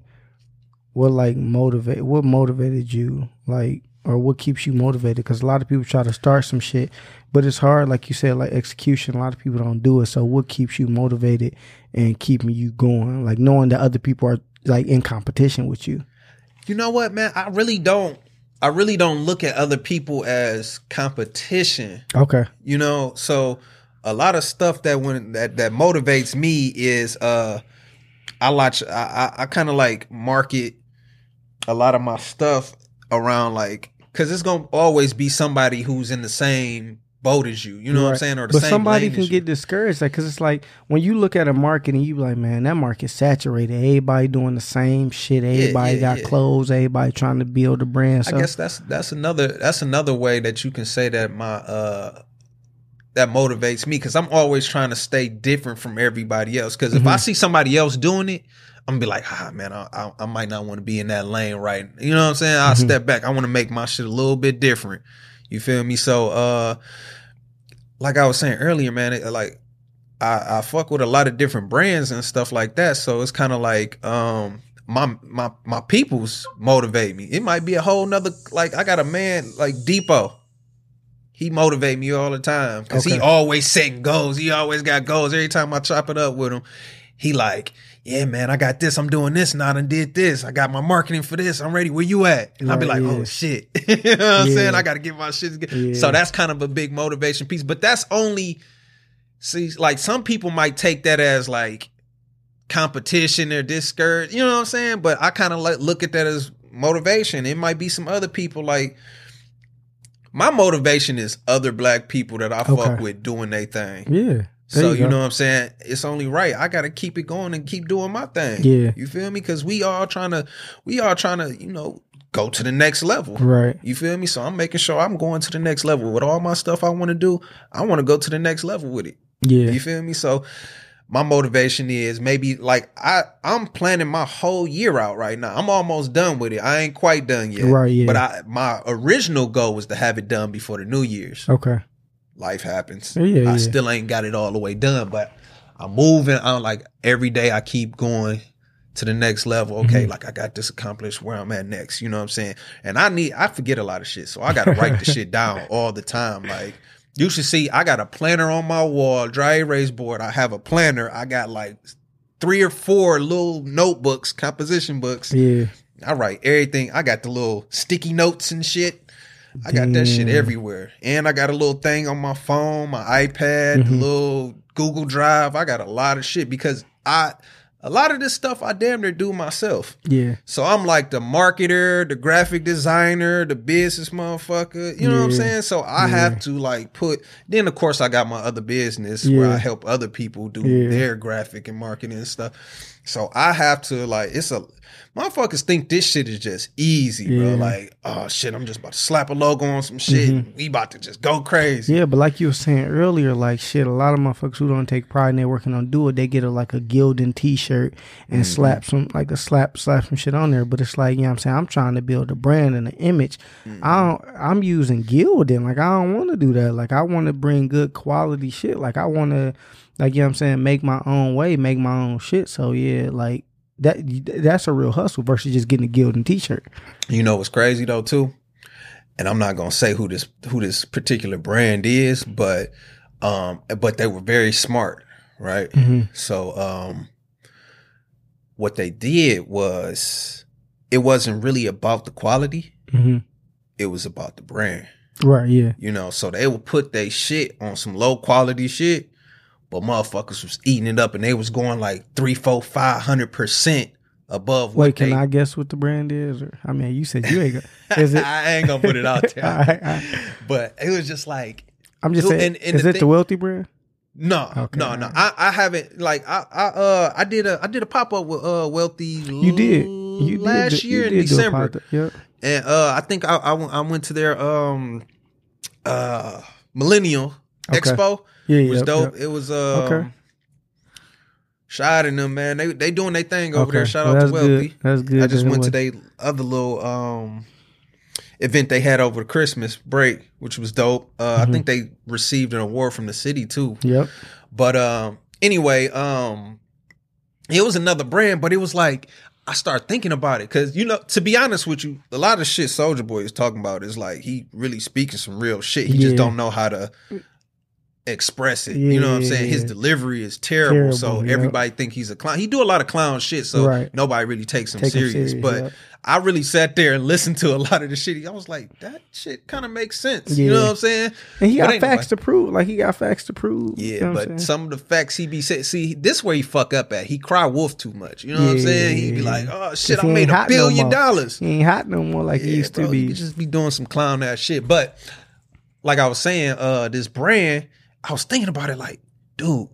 what like motivate what motivated you like or what keeps you motivated? Because a lot of people try to start some shit, but it's hard. Like you said, like execution. A lot of people don't do it. So what keeps you motivated and keeping you going? Like knowing that other people are like in competition with you. You know what, man? I really don't I really don't look at other people as competition. Okay. you know so a lot of stuff that when that that motivates me is uh i watch i i, I kind of like market a lot of my stuff around like because it's gonna always be somebody who's in the same boat as you you know what i'm saying or the but same somebody can get discouraged, like, cause it's like when you look at a market and you be like, man, that market's saturated. Everybody doing the same shit. Everybody yeah, got yeah. clothes. Everybody trying to build a brand. So I guess that's that's another that's another way that you can say that my uh that motivates me because I'm always trying to stay different from everybody else. Because if I see somebody else doing it, I'm gonna be like, ah, man, I, I, I might not want to be in that lane, right? You know what I'm saying? I'll step back. I want to make my shit a little bit different. You feel me? So, uh, like I was saying earlier, man, it, like I, I fuck with a lot of different brands and stuff like that. So it's kind of like, um, my my my peoples motivate me. It might be a whole nother like I got a man like Depot. He motivate me all the time because he always setting goals. He always got goals. Every time I chop it up with him, he like, yeah, man, I got this. I'm doing this now. I done did this. I got my marketing for this. I'm ready. Where you at? And I'll be like, oh, yeah. oh shit. you know what I'm saying? I got to get my shit together. Yeah. So that's kind of a big motivation piece. But that's only see, like some people might take that as like competition or discourage. You know what I'm saying? But I kind of like look at that as motivation. It might be some other people like my motivation is other black people that I fuck with doing their thing. yeah. So you you, know what I'm saying? It's only right. I got to keep it going and keep doing my thing. Yeah. You feel me? Cuz we all trying to we all trying to, you know, go to the next level. Right. You feel me? So I'm making sure I'm going to the next level with all my stuff I want to do. I want to go to the next level with it. Yeah. You feel me? So my motivation is maybe like I I'm planning my whole year out right now. I'm almost done with it. I ain't quite done yet. Right, yeah. But I my original goal was to have it done before the New Year's. Okay. Life happens. Yeah, yeah. I still ain't got it all the way done, but I'm moving. I'm like every day I keep going to the next level. Okay, mm-hmm. like I got this accomplished where I'm at next. You know what I'm saying? And I need I forget a lot of shit. So I gotta write the shit down all the time. Like you should see I got a planner on my wall, dry erase board. I have a planner. I got like three or four little notebooks, composition books. Yeah. I write everything. I got the little sticky notes and shit. I got that shit everywhere. And I got a little thing on my phone, my iPad, Mm-hmm. the little Google Drive. I got a lot of shit because I a lot of this stuff I damn near do myself. Yeah. So I'm like the marketer, the graphic designer, the business motherfucker. You know what I'm saying? So I have to like put. Then of course I got my other business where I help other people do Yeah. their graphic and marketing and stuff. So I have to like it's a motherfuckers think this shit is just easy, bro. Like oh shit, I'm just about to slap a logo on some shit. We about to just go crazy. Mm-hmm. Yeah, but like you were saying earlier, like shit, a lot of motherfuckers who don't take pride in their working on do it, they get a like a Gildan t shirt and Mm-hmm. slap some like a slap slap some shit on there. But it's like, you know what I'm saying? I'm trying to build a brand and an image. Mm-hmm. I don't I'm using Gildan. Like I don't want to do that. Like I want to bring good quality shit. Like I want to like you know what I'm saying, make my own way, make my own shit. So yeah, like that that's a real hustle versus just getting a Gildan t shirt. You know what's crazy though too, and I'm not gonna say who this who this particular brand is, but um, but they were very smart, right? Mhm. So um, what they did was it wasn't really about the quality; hmm it was about the brand. Right, yeah. You know, so they would put their shit on some low quality shit, but motherfuckers was eating it up, and they was going like three, four, five hundred percent above. what Wait, can they- I guess what the brand is? Or, I mean, you said you ain't. Gonna, is it? I ain't gonna put it out there. All right, all right. But it was just like I'm just Dude, saying. and- and is the it the wealthy brand? No, Okay, no, no. I, I haven't like I, I uh I did a I did a pop up with uh Wealthy. You did. You last did, year you in December, Yep. and uh I think I I went, I went to their um uh Millennial Okay. Expo. Yeah, It was yep, dope. yep. It was uh Okay. Shot in them man. They they doing their thing over there. Shout Well, out to Wealthy. good. That's good. I just went to their other little um event they had over the Christmas break, which was dope. Uh, Mm-hmm. I think they received an award from the city too. Yep. But um, anyway, um, it was another brand, but it was like I started thinking about it because you know, to be honest with you, a lot of shit Soldier Boy is talking about is like he really speaking some real shit. He just don't know how to express it. you know what I'm Yeah, saying? His delivery is terrible, Terrible, so yeah. everybody think he's a clown. He do a lot of clown shit, so Right. nobody really takes him Take him serious. serious, but yeah. I really sat there and listened to a lot of the shit. I was like, that shit kind of makes sense. You know what I'm saying? And he But got facts to prove. Like he got facts to prove. yeah, You know but some of the facts he be saying, see, this where he fuck up at. He cry wolf too much. You know what I'm saying? He be like, oh shit, I made a hot no billion dollars. he ain't hot no more like he used bro, to be. Could just be doing some clown ass shit. But like I was saying, uh, this brand, I was thinking about it like, dude,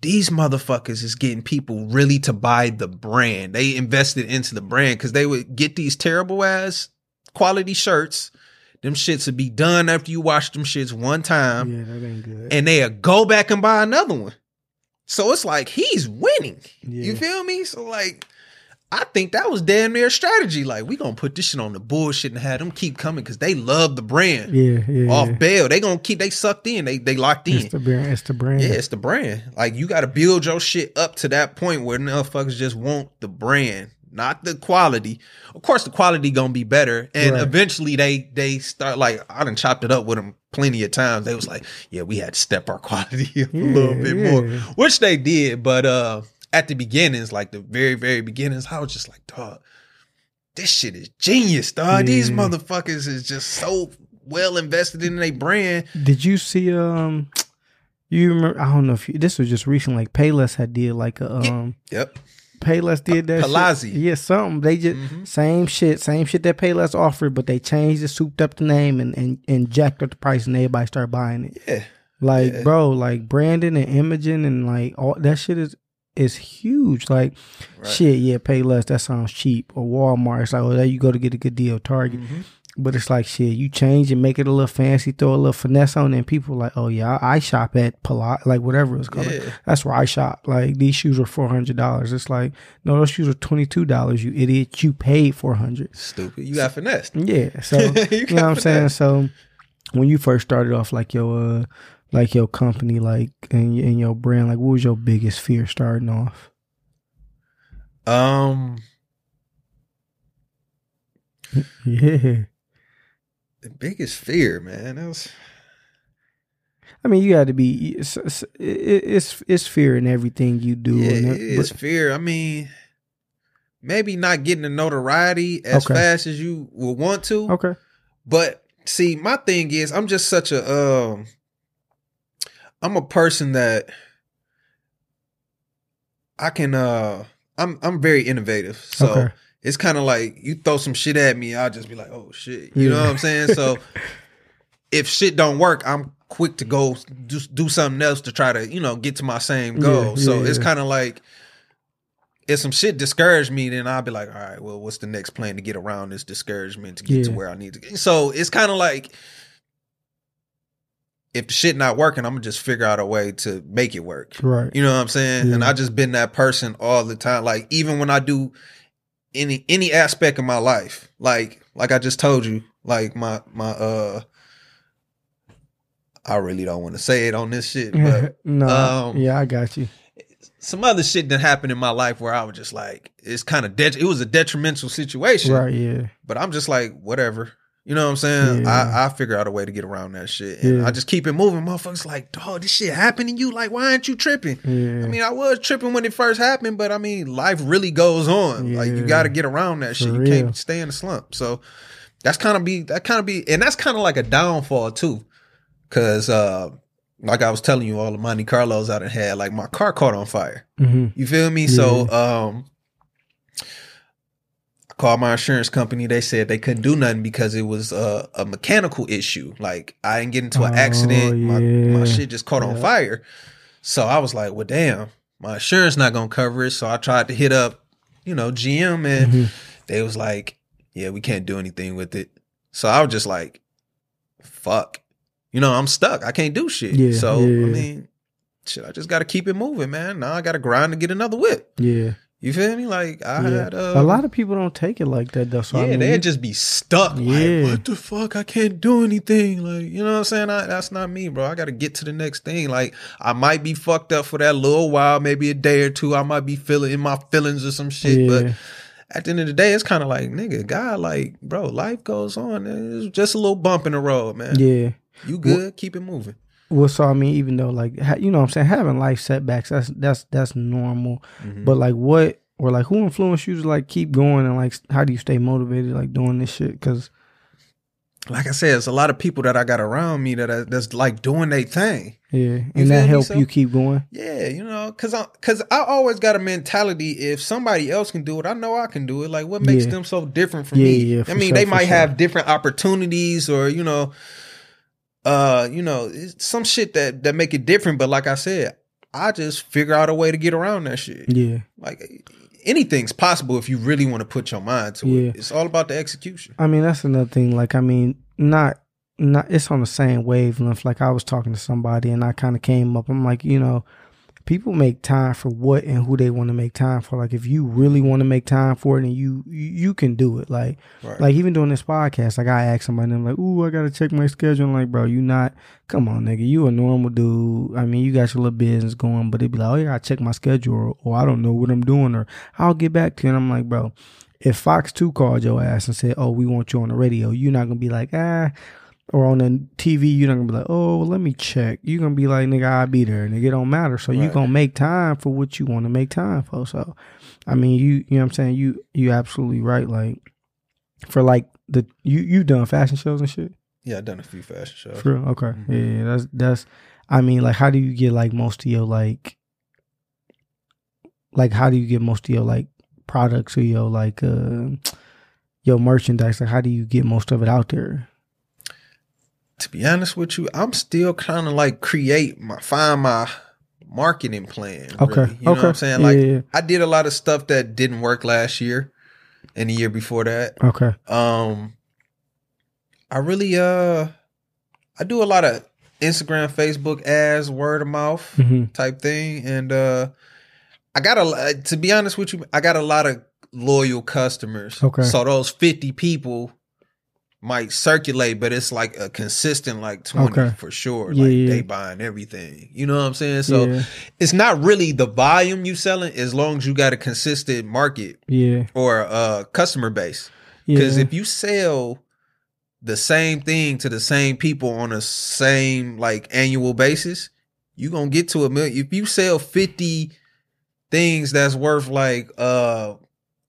these motherfuckers is getting people really to buy the brand. They invested into the brand because they would get these terrible ass quality shirts. Them shits would be done after you wash them shits one time yeah, that ain't good. and they'll go back and buy another one. So it's like he's winning. Yeah. You feel me? So like I think that was damn near a strategy. Like we gonna put this shit on the bullshit and have them keep coming because they love the brand. yeah, yeah. Off yeah. bail, they gonna keep they sucked in. They they locked in. It's the brand. It's the brand. yeah, it's the brand. Like you got to build your shit up to that point where motherfuckers just want the brand, not the quality. Of course, the quality gonna be better, and Right. eventually they they start like I done chopped it up with them plenty of times. They was like, yeah, we had to step our quality up a little bit yeah. more, which they did. But uh at the beginnings, like the very very beginnings, I was just like, dog, this shit is genius, dog. These motherfuckers is just so well invested in their brand. Did you see um you remember I don't know if you, this was just recent like Payless had did like a um Yep. Payless did that shit. Palessi. Yeah, something. They just Mhm. same shit, same shit that Payless offered, but they changed it, souped up the name and, and, and jacked up the price and everybody started buying it. Yeah. Like, Yeah. bro, like branding and imaging and like all that shit is is huge. Like Right. shit, yeah, pay less, that sounds cheap. Or Walmart, it's like, oh there you go to get a good deal, Target. Mhm. But it's like shit, you change and make it a little fancy, throw a little finesse on it, and people like, oh yeah, I, I shop at Pilat, like whatever it's called. Yeah. That's where I shop. Like these shoes are four hundred dollars. It's like no, those shoes are twenty two dollars. You idiot! You paid four hundred. Stupid. You got finessed. Yeah. So You you, know what I'm saying. So when you first started off, like your uh, like your company, like and, and your brand, like what was your biggest fear starting off? Um, Yeah. the biggest fear, man. That was I mean, you got to be. It's, it's it's it's fear in everything you do. yeah, it it- is but- fear. I mean, maybe not getting the notoriety as Okay. fast as you would want to. okay. But see, my thing is, I'm just such a um, I'm a person that I can uh, I'm I'm very innovative. So Okay. it's kind of like you throw some shit at me, I'll just be like, oh shit, you know what I'm saying? So if shit don't work, I'm quick to go do, do something else to try to you know get to my same goal. Yeah, so yeah, it's kind of like. If some shit discouraged me, then I'll be like, all right, well, what's the next plan to get around this discouragement to get to where I need to get? So it's kind of like if the shit not working, I'm gonna just figure out a way to make it work. Right. You know what I'm saying? And Yeah. I just been that person all the time. Like even when I do any any aspect of my life, like like I just told you, like my my uh I really don't want to say it on this shit, but no. um, yeah, I got you. some other shit that happened in my life where I was just like, it's kind of det- it was a detrimental situation. Right. Yeah. But I'm just like, whatever. You know what I'm saying? Yeah. I, I figure out a way to get around that shit. And Yeah. I just keep it moving. Motherfuckers like, dog, this shit happened to you. Like, why aren't you tripping? Yeah. I mean, I was tripping when it first happened, but I mean, life really goes on. Like, you got to get around that For shit. You real. can't stay in the slump. So that's kind of be that kind of be, and that's kind of like a downfall too, because uh, like I was telling you, all the Monte Carlos I done had, like my car caught on fire. hmm You feel me? So um called my insurance company. They said they couldn't do nothing because it was a, a mechanical issue. Like I didn't get into an Oh, accident. My my shit just caught on fire. So I was like, well damn, my insurance not gonna cover it. So I tried to hit up, you know, GM and Mhm. they was like, Yeah, we can't do anything with it. So I was just like, fuck. You know, I'm stuck. I can't do shit. Yeah, so yeah. I mean, shit, I just gotta keep it moving, man. Now I gotta grind to get another whip. Yeah. You feel me? Like I yeah. had uh, a lot of people don't take it like that though. So yeah, I mean, they'd just be stuck. Yeah. Like, what the fuck? I can't do anything. Like, you know what I'm saying? I, that's not me, bro. I got to get to the next thing. Like, I might be fucked up for that little while, maybe a day or two. I might be feeling in my feelings or some shit. yeah. But at the end of the day, it's kind of like, nigga, God, like, bro, life goes on. It's just a little bump in the road, man. yeah. You good? Keep it moving. Well, so I mean, even though like you know, what I'm saying having life setbacks, that's that's that's normal. Mhm. But like, what or like who influenced you to like keep going and like how do you stay motivated like doing this shit? Because like I said, it's a lot of people that I got around me that are, that's like doing their thing. yeah, You and that help so? you keep going. Yeah, you know, cause I, cause I always got a mentality. If somebody else can do it, I know I can do it. Like, what makes Yeah. them so different from Yeah, me? yeah, I mean, sure, they might sure. have different opportunities, or you know, uh, you know, some shit that that make it different. But like I said, I just figure out a way to get around that shit. Yeah, Like anything's possible if you really want to put your mind to Yeah. it. It's all about the execution. I mean that's another thing. Like I mean, not not it's on the same wavelength. Like I was talking to somebody and I kind of came up. I'm like, you know, people make time for what and who they want to make time for. Like if you really want to make time for it, and you you can do it. Like Right. like even doing this podcast, like I asked somebody, and I'm like, ooh, I gotta check my schedule. I'm like, bro, you not come on, nigga, you a normal dude. I mean, you got your little business going, but it'd be like, oh yeah, I check my schedule, or, or I don't know what I'm doing, or I'll get back to you. And I'm like, bro, if Fox Two called your ass and said, oh, we want you on the radio, you're not gonna be like, ah. Or on the TV, you're not gonna be like, oh, well, let me check. You're gonna be like, nigga, I'll be there. Nigga, it don't matter. So you Right. gonna make time for what you want to make time for. So, I mean, you, you know what I'm saying? You, you absolutely right. Like, for like the you you done fashion shows and shit. yeah, I done a few fashion shows. Real? Okay, Mhm. yeah, that's that's. I mean, like, how do you get like most of your like, like, how do you get most of your like products or your like uh your merchandise? Like, how do you get most of it out there? To be honest with you, I'm still kind of like create my find my marketing plan. Okay, really. you know okay, what I'm saying? Like yeah. I did a lot of stuff that didn't work last year and the year before that. Okay, Um, I really uh, I do a lot of Instagram, Facebook ads, word of mouth hmm type thing, and uh, I got a to be honest with you, I got a lot of loyal customers. Okay. so those fifty people might circulate, but it's like a consistent like 20 Okay. for sure. Yeah, like yeah. they buying everything. You know what I'm saying? So yeah, it's not really the volume you selling as long as you got a consistent market yeah, or uh customer base. Because if you sell the same thing to the same people on a same like annual basis, you're gonna get to a million. If you sell 50 things that's worth like uh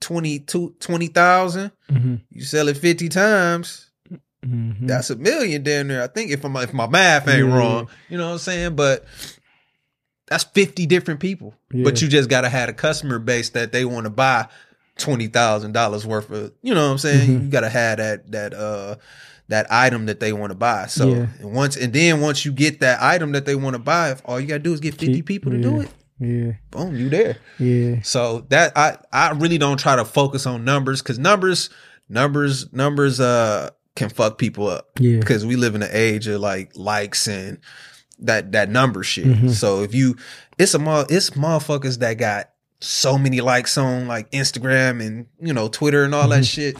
20 20,000, Mhm, you sell it 50 times, mhm. that's a million down there. I think if my if my math ain't Yeah. wrong, you know what I'm saying? But that's 50 different people. Yeah. But you just gotta have a customer base that they want to buy twenty thousand dollars worth of you know what I'm saying? Mhm. You gotta have that that uh that item that they want to buy. So Yeah. and once and then once you get that item that they want to buy, all you gotta do is get 50 Keep- people to do it, yeah, boom, you there. yeah, So that I I really don't try to focus on numbers because numbers numbers numbers uh can fuck people up yeah, because we live in an age of like likes and that that number shit. Mhm. So if you it's a it's motherfuckers that got so many likes on like Instagram and you know Twitter and all that Mhm. shit,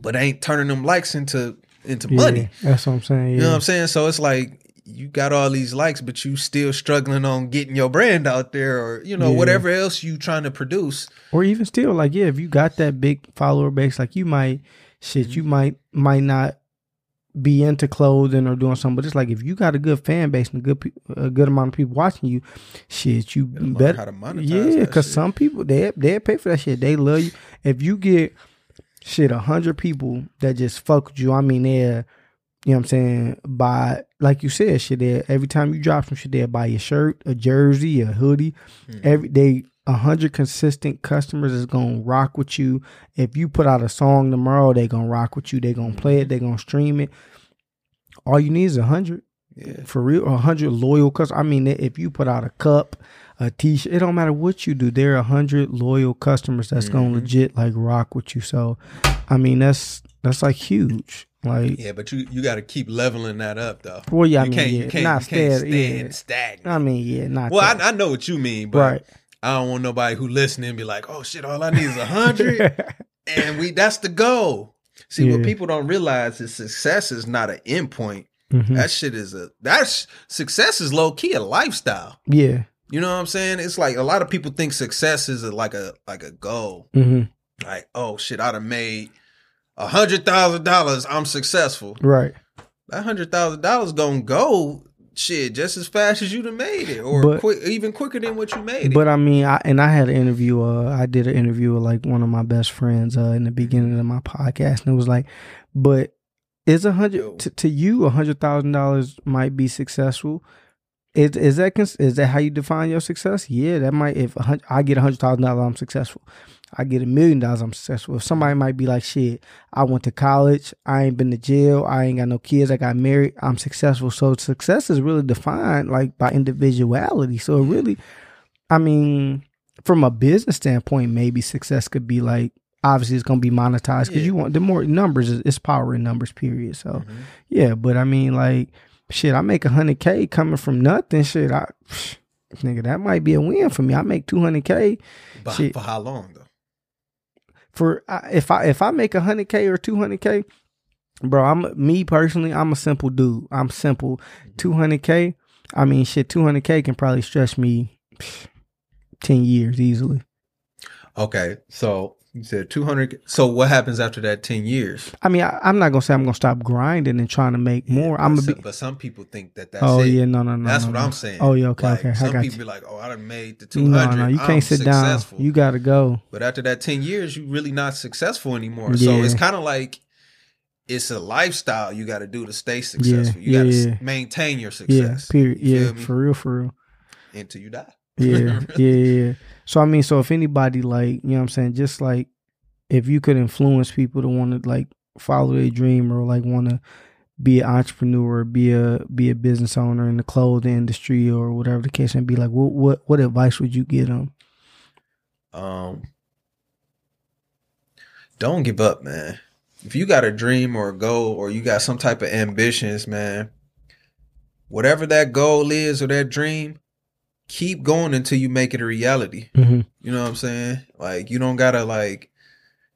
but ain't turning them likes into into yeah. money. That's what I'm saying. Yeah, You know what I'm saying? So it's like you got all these likes, but you still struggling on getting your brand out there, or you know Yeah. whatever else you trying to produce. or even still, like, yeah, if you got that big follower base, like, you might shit, Mm-hmm. you might might not be into clothing or doing something, but it's like if you got a good fan base and a good pe- a good amount of people watching you, shit, you Better how to monetize Yeah, because some people they they pay for that shit. They love you. If you get shit a hundred people that just fuck you, I mean they're you know what I'm saying, buy like you said, shit they every time you drop some shit, they'll buy your shirt, a jersey, a hoodie. Mhm. Every day a hundred consistent customers is gonna rock with you. If you put out a song tomorrow, they gonna rock with you. They gonna play it, they gonna stream it. All you need is a hundred Yeah. for real a hundred loyal customers. I mean, if you put out a cup, a t-shirt, it don't matter what you do. There are a hundred loyal customers that's gonna Mhm. legit like rock with you. So, I mean, that's that's like huge. Like, Yeah, but you you got to keep leveling that up though. well, yeah, I you mean, can't yeah, you can't, not you can't stand, stand yeah. stagnant. I mean, yeah, not well. I, I know what you mean, but right. I don't want nobody who listening be like, "Oh shit, all I need is a hundred, and we that's the goal." See, what people don't realize is success is not an endpoint. Mhm. That shit is a that's success is low key a lifestyle. yeah. You know what I'm saying? It's like a lot of people think success is a, like a like a goal. hmm Like, oh shit, I'd have made a hundred thousand dollars. I'm successful. Right. That hundred thousand dollars gonna go shit just as fast as you'd have made it, or But- quick, even quicker than what you made it. But I mean, I and I had an interview. Uh, I did an interview with like one of my best friends uh, in the beginning of my podcast, and it was like, but is a hundred to, to you a hundred thousand dollars might be successful. Is is that is that how you define your success? Yeah, that might. If I get a hundred thousand dollars, I'm successful. I get a million dollars, I'm successful. If somebody might be like, shit, I went to college, I ain't been to jail, I ain't got no kids, I got married, I'm successful. So success is really defined like by individuality. So it really, I mean, from a business standpoint, maybe success could be like obviously it's gonna be monetized because Yeah. you want the more numbers it's power in numbers. Period. So Mhm. yeah, but I mean like shit, I make a hundred k coming from nothing. Shit, I nigga that might be a win for me. I make two hundred k But shit. for how long though? For if I if I make a hundred k or two hundred k, bro, I'm me personally, I'm a simple dude. I'm simple. Mm-hmm. Two hundred k, I mean shit, two hundred k can probably stretch me ten years easily. Okay, so you said two hundred. So what happens after that ten years? I mean, I, I'm not gonna say I'm gonna stop grinding and trying to make more. I'm some, be. but some people think that that's Oh it. yeah, no, no, no. That's no, what no. I'm saying. Oh yeah, okay, Like, okay. Some got people you. be like, "Oh, I done made the two No, no, you I'm can't sit successful. down. You gotta go. But after that ten years, you're really not successful anymore. So it's kind of like it's a lifestyle you got to do to stay successful. you yeah, got to yeah. maintain your Yeah, success. period. You Yeah, for real, for real. until you die. Yeah, yeah, yeah. So I mean, so if anybody like, you know what I'm saying, just like if you could influence people to want to like follow their dream or like want to be an entrepreneur, be a be a business owner in the clothing industry or whatever the case may be, like what what what advice would you give them? Um, don't give up, man. If you got a dream or a goal or you got some type of ambitions, man, whatever that goal is or that dream, keep going until you make it a reality. Mm-hmm. You know what I'm saying? Like you don't gotta like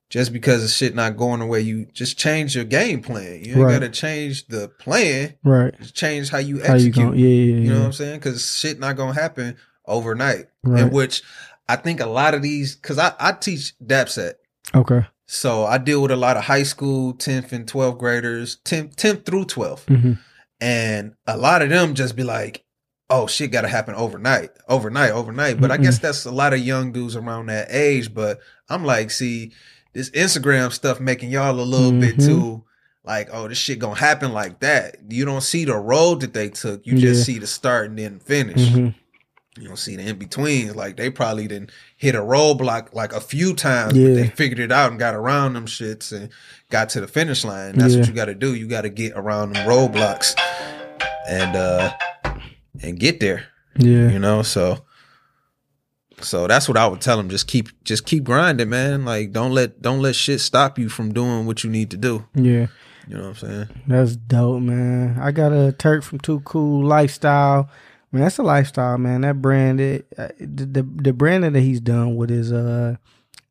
just because the shit not going the way you just change your game plan. You ain't Right. gotta change the plan. Right. Just change how you How you execute. going? Yeah, yeah, yeah. You know what I'm saying? Because shit not gonna happen overnight. Right. In which I think a lot of these, because I, I teach DAPCEP. Okay. So I deal with a lot of high school, 10th and 12th graders, 10th, 10th through 12th. hmm And a lot of them just be like, oh, shit got to happen overnight, overnight, overnight. But I Mm-mm. guess that's a lot of young dudes around that age. But I'm like, see, this Instagram stuff making y'all a little bit Mhm. too like, oh, this shit gonna happen like that. You don't see the road that they took. You just Yeah. see the start and then finish. hmm You don't see the in betweens. Like they probably didn't hit a roadblock like a few times, Yeah. but they figured it out and got around them shits and got to the finish line. That's what you got to do. You got to get around them roadblocks and uh and get there. Yeah. You know, so so that's what I would tell them. Just keep just keep grinding, man. Like don't let don't let shit stop you from doing what you need to do. Yeah. You know what I'm saying? That's dope, man. I got a Turt from Too Cool Lifestyle. Man, that's a lifestyle, man. That brand, it, uh, the, the the branding that he's done with his uh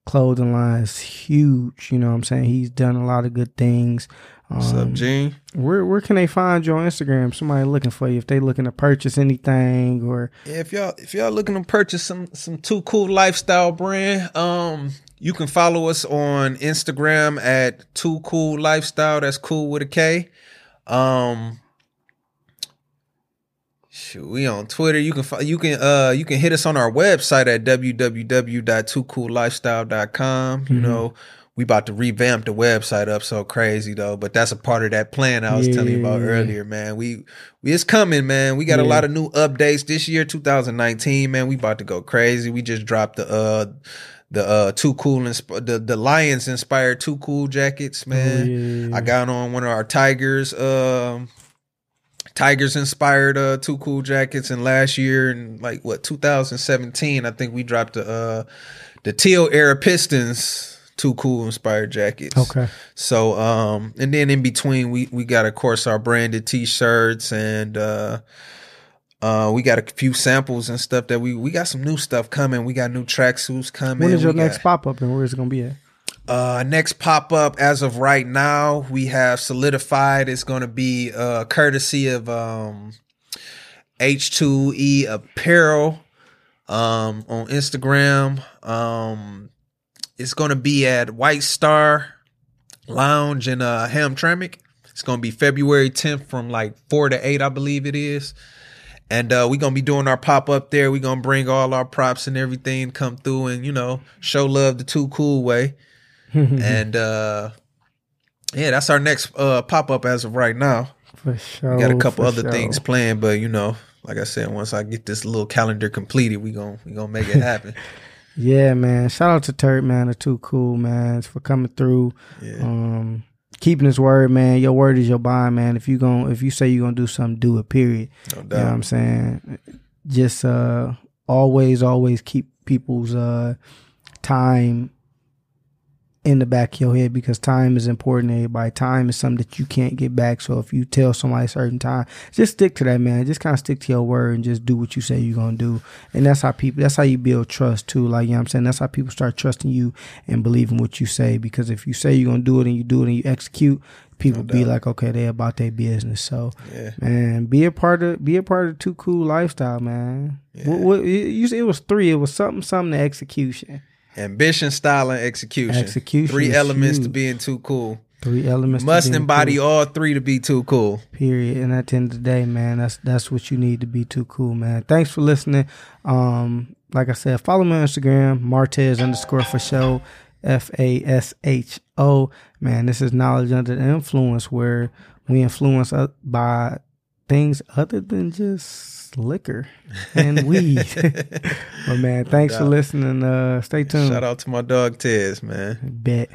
clothing line is huge. You know what I'm saying? He's done a lot of good things. Um, What's up, Gene? Where where can they find you on Instagram? Somebody looking for you if they looking to purchase anything or Yeah, if y'all if y'all looking to purchase some some too cool lifestyle brand, um, you can follow us on Instagram at too cool lifestyle. That's cool with a K. Um, shoot, we on Twitter. You can you can uh you can hit us on our website at www.toocoollifestyle.com. You Mhm. know. We about to revamp the website up so crazy though, but that's a part of that plan I was telling you about earlier, man. We we it's coming, man. We got a lot of new updates this year, 2019, man. We about to go crazy. We just dropped the uh the uh too cool the the Lions inspired too cool jackets, man. Oh, yeah. I got on one of our Tigers um Tigers inspired uh too cool jackets and last year in like what 2017 I think we dropped the uh the teal era Pistons too cool inspired jackets. okay. So um and then in between we we got of course our branded t-shirts and uh uh we got a few samples and stuff that we we got some new stuff coming. We got new tracksuits coming. When is your We next pop up and where is it gonna be at? uh, next pop up as of right now, we have solidified. It's going to be uh, courtesy of um, H2E Apparel um, on Instagram. Um, it's going to be at White Star Lounge in uh, Hamtramck. It's going to be February 10th from like 4 to 8, I believe it is. And uh, we're going to be doing our pop up there. We're going to bring all our props and everything come through and, you know, show love the too cool way and uh yeah that's our next uh pop-up as of right now for sure. we got a couple other sure. things planned but you know like i said once i get this little calendar completed we gon' we gonna make it happen Yeah, man. Shout out to Turt, man. The too cool, man, for coming through. yeah Um, keeping his word, man. Your word is your bond, man. If you gon' if you say you're gonna do something, do it. Period. no You know what I'm saying? Just uh, always, always keep people's uh time in the back of your head because time is important to everybody. Time is something that you can't get back. So if you tell somebody a certain time, just stick to that, man. Just kind of stick to your word and just do what you say you're gonna do. And that's how people that's how you build trust too. Like you know what I'm saying? That's how people start trusting you and believing what you say. Because if you say you're gonna do it and you do it and you execute, people No be like, Okay, they about their business. So yeah Man, be a part of be a part of too cool lifestyle, man. Yeah. What, what, said it was three. It was something, something to execution. Ambition style and execution Execution three elements to being too cool Three elements. to must being embody cool, all three to be too cool period. And at the end of the day, man, that's that's what you need to be too cool, man. Thanks for listening. Um, like I said, follow me on Instagram, Martez underscore fasho, F A S H O. Man, this is knowledge under the influence where we influence uh, by things other than just liquor and weed. but man, thanks for listening. Uh, stay tuned. shout out to my dog tez man Bet.